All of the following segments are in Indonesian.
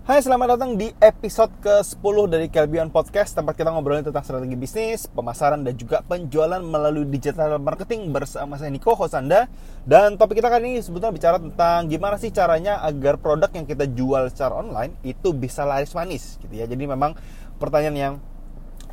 Hai, selamat datang di episode ke-10 dari Kelbion Podcast Tempat kita ngobrolin tentang strategi bisnis, pemasaran, dan juga penjualan melalui digital marketing bersama saya Niko Hosanda Dan topik kita kali ini sebetulnya bicara tentang gimana sih caranya agar produk yang kita jual secara online itu bisa laris manis gitu ya. Jadi memang pertanyaan yang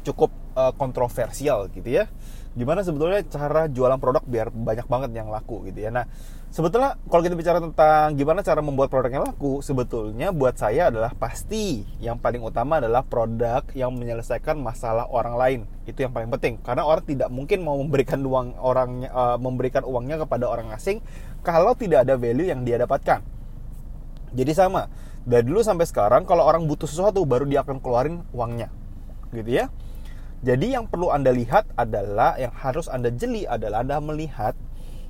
cukup uh, kontroversial gitu ya Gimana sebetulnya cara jualan produk biar banyak banget yang laku gitu ya Nah sebetulnya kalau kita bicara tentang gimana cara membuat produk yang laku, sebetulnya buat saya adalah pasti yang paling utama adalah produk yang menyelesaikan masalah orang lain. Itu yang paling penting karena orang tidak mungkin mau memberikan uang orangnya uh, memberikan uangnya kepada orang asing kalau tidak ada value yang dia dapatkan. Jadi sama, dari dulu sampai sekarang kalau orang butuh sesuatu baru dia akan keluarin uangnya. Gitu ya. Jadi yang perlu Anda lihat adalah yang harus Anda jeli adalah Anda melihat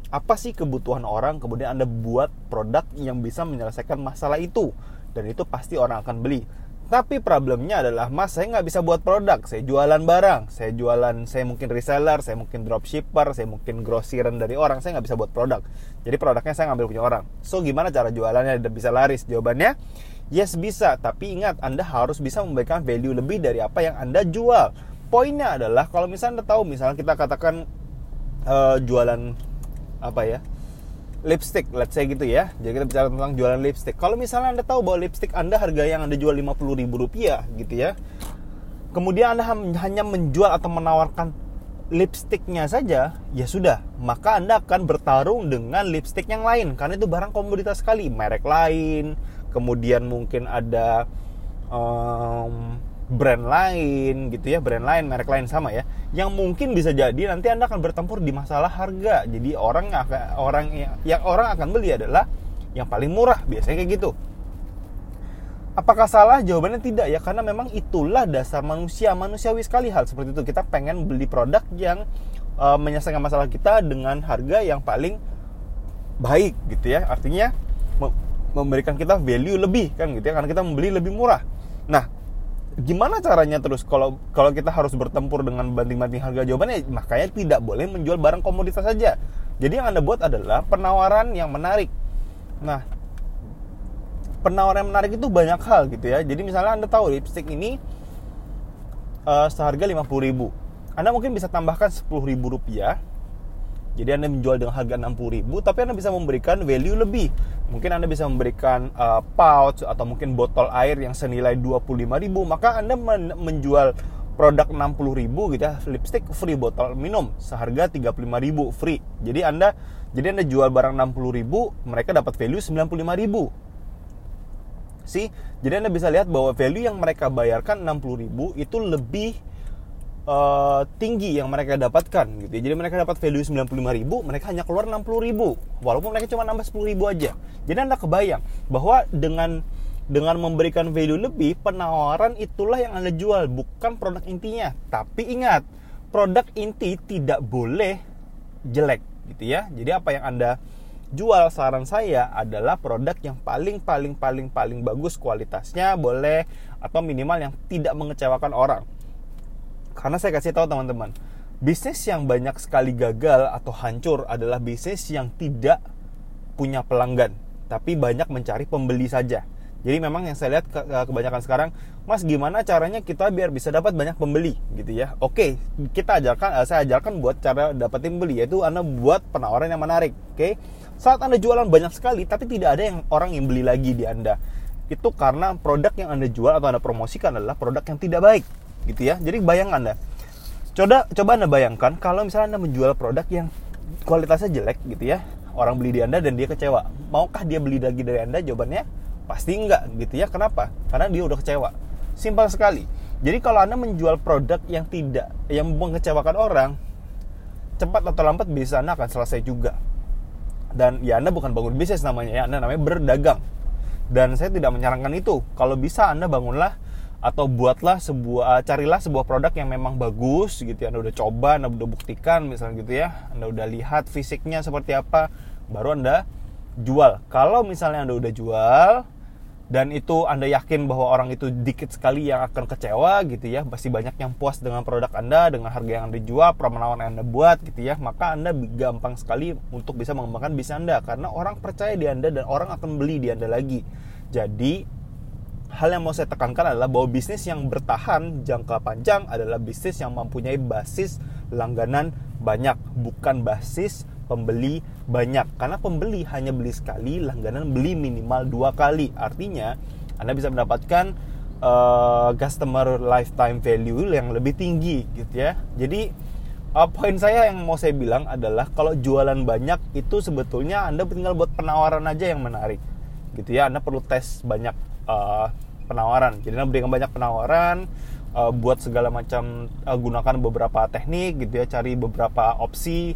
apa sih kebutuhan orang kemudian anda buat produk yang bisa menyelesaikan masalah itu. Dan itu pasti orang akan beli. Tapi problemnya adalah mas saya nggak bisa buat produk. Saya jualan barang. Saya jualan saya mungkin reseller saya mungkin dropshipper saya mungkin groceran dari orang. Saya nggak bisa buat produk. Jadi produknya saya ngambil punya orang. So gimana cara jualannya? Dan bisa laris jawabannya? Yes bisa. Tapi ingat anda harus bisa memberikan value lebih dari apa yang anda jual poinnya adalah kalau misalnya anda tahu misalnya kita katakan uh, jualan apa ya lipstick let's say gitu ya. Jadi kita bicara tentang jualan lipstick. Kalau misalnya anda tahu bahwa lipstick anda harga yang anda jual 50 ribu rupiah gitu ya kemudian anda hanya menjual atau menawarkan lipsticknya saja ya sudah. Maka anda akan bertarung dengan lipstick yang lain. Karena itu barang komoditas sekali. Merek lain kemudian mungkin ada um, brand lain gitu ya brand lain merek lain sama ya yang mungkin bisa jadi nanti anda akan bertempur di masalah harga. Jadi orang akan orang yang orang akan beli adalah yang paling murah biasanya kayak gitu. Apakah salah? Jawabannya tidak ya karena memang itulah dasar manusia manusiawi sekali hal seperti itu. Kita pengen beli produk yang uh, menyelesaikan masalah kita dengan harga yang paling baik gitu ya. Artinya memberikan kita value lebih kan gitu ya karena kita membeli lebih murah. Nah gimana caranya terus kalau kalau kita harus bertempur dengan banting-banting harga jawabannya? Makanya tidak boleh menjual barang komoditas saja. Jadi yang anda buat adalah penawaran yang menarik. Nah penawaran yang menarik itu banyak hal gitu ya. Jadi misalnya anda tahu lipstick ini uh, seharga 50 ribu. Anda mungkin bisa tambahkan 10 ribu rupiah jadi Anda menjual dengan harga 60 ribu, tapi Anda bisa memberikan value lebih. Mungkin Anda bisa memberikan uh, pouch atau mungkin botol air yang senilai 25 ribu, maka Anda men menjual produk 60 ribu gitu ya, lipstick free botol minum seharga 35 ribu free. Jadi Anda jadi Anda jual barang 60 ribu, mereka dapat value 95 ribu. sih jadi Anda bisa lihat bahwa value yang mereka bayarkan 60 ribu itu lebih uh, tinggi yang mereka dapatkan gitu ya. Jadi mereka dapat value 95 ribu, mereka hanya keluar 60 ribu. Walaupun mereka cuma nambah 10 ribu aja. Jadi Anda kebayang bahwa dengan dengan memberikan value lebih, penawaran itulah yang Anda jual, bukan produk intinya. Tapi ingat, produk inti tidak boleh jelek gitu ya. Jadi apa yang Anda jual saran saya adalah produk yang paling paling paling paling bagus kualitasnya boleh atau minimal yang tidak mengecewakan orang karena saya kasih tahu teman-teman, bisnis yang banyak sekali gagal atau hancur adalah bisnis yang tidak punya pelanggan, tapi banyak mencari pembeli saja. Jadi memang yang saya lihat kebanyakan sekarang, Mas gimana caranya kita biar bisa dapat banyak pembeli gitu ya. Oke, kita ajarkan eh, saya ajarkan buat cara dapetin pembeli yaitu Anda buat penawaran yang menarik, oke? Saat Anda jualan banyak sekali tapi tidak ada yang orang yang beli lagi di Anda. Itu karena produk yang Anda jual atau Anda promosikan adalah produk yang tidak baik gitu ya. Jadi bayangkan Anda. Coba coba Anda bayangkan kalau misalnya Anda menjual produk yang kualitasnya jelek gitu ya. Orang beli di Anda dan dia kecewa. Maukah dia beli lagi dari Anda? Jawabannya pasti enggak gitu ya. Kenapa? Karena dia udah kecewa. Simpel sekali. Jadi kalau Anda menjual produk yang tidak yang mengecewakan orang, cepat atau lambat bisa Anda akan selesai juga. Dan ya Anda bukan bangun bisnis namanya ya, Anda namanya berdagang. Dan saya tidak menyarankan itu. Kalau bisa Anda bangunlah atau buatlah sebuah carilah sebuah produk yang memang bagus gitu ya Anda udah coba, Anda udah buktikan misalnya gitu ya. Anda udah lihat fisiknya seperti apa, baru Anda jual. Kalau misalnya Anda udah jual dan itu Anda yakin bahwa orang itu dikit sekali yang akan kecewa gitu ya, pasti banyak yang puas dengan produk Anda, dengan harga yang Anda jual, penawaran yang Anda buat gitu ya, maka Anda gampang sekali untuk bisa mengembangkan bisnis Anda karena orang percaya di Anda dan orang akan beli di Anda lagi. Jadi hal yang mau saya tekankan adalah bahwa bisnis yang bertahan jangka panjang adalah bisnis yang mempunyai basis langganan banyak, bukan basis pembeli banyak. Karena pembeli hanya beli sekali, langganan beli minimal dua kali. Artinya, Anda bisa mendapatkan uh, customer lifetime value yang lebih tinggi gitu ya. Jadi uh, poin saya yang mau saya bilang adalah kalau jualan banyak itu sebetulnya Anda tinggal buat penawaran aja yang menarik gitu ya. Anda perlu tes banyak uh, penawaran. Jadi Anda berikan banyak penawaran, uh, buat segala macam uh, gunakan beberapa teknik gitu ya, cari beberapa opsi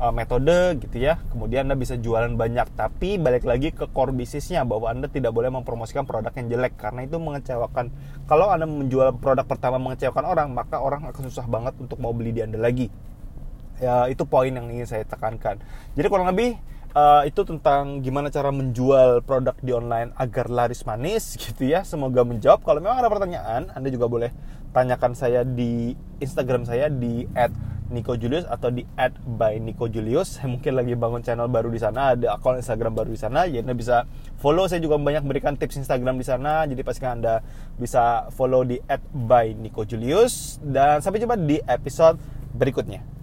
uh, metode gitu ya. Kemudian Anda bisa jualan banyak, tapi balik lagi ke core bisnisnya bahwa Anda tidak boleh mempromosikan produk yang jelek karena itu mengecewakan. Kalau Anda menjual produk pertama mengecewakan orang, maka orang akan susah banget untuk mau beli di Anda lagi. Ya, itu poin yang ingin saya tekankan. Jadi kurang lebih uh, itu tentang gimana cara menjual produk di online agar laris manis gitu ya. Semoga menjawab. Kalau memang ada pertanyaan, Anda juga boleh tanyakan saya di Instagram saya di @nico_julius atau di @by_nico_julius. Saya mungkin lagi bangun channel baru di sana, ada akun Instagram baru di sana. Jadi Anda bisa follow. Saya juga banyak berikan tips Instagram di sana. Jadi pastikan Anda bisa follow di @by_nico_julius dan sampai jumpa di episode berikutnya.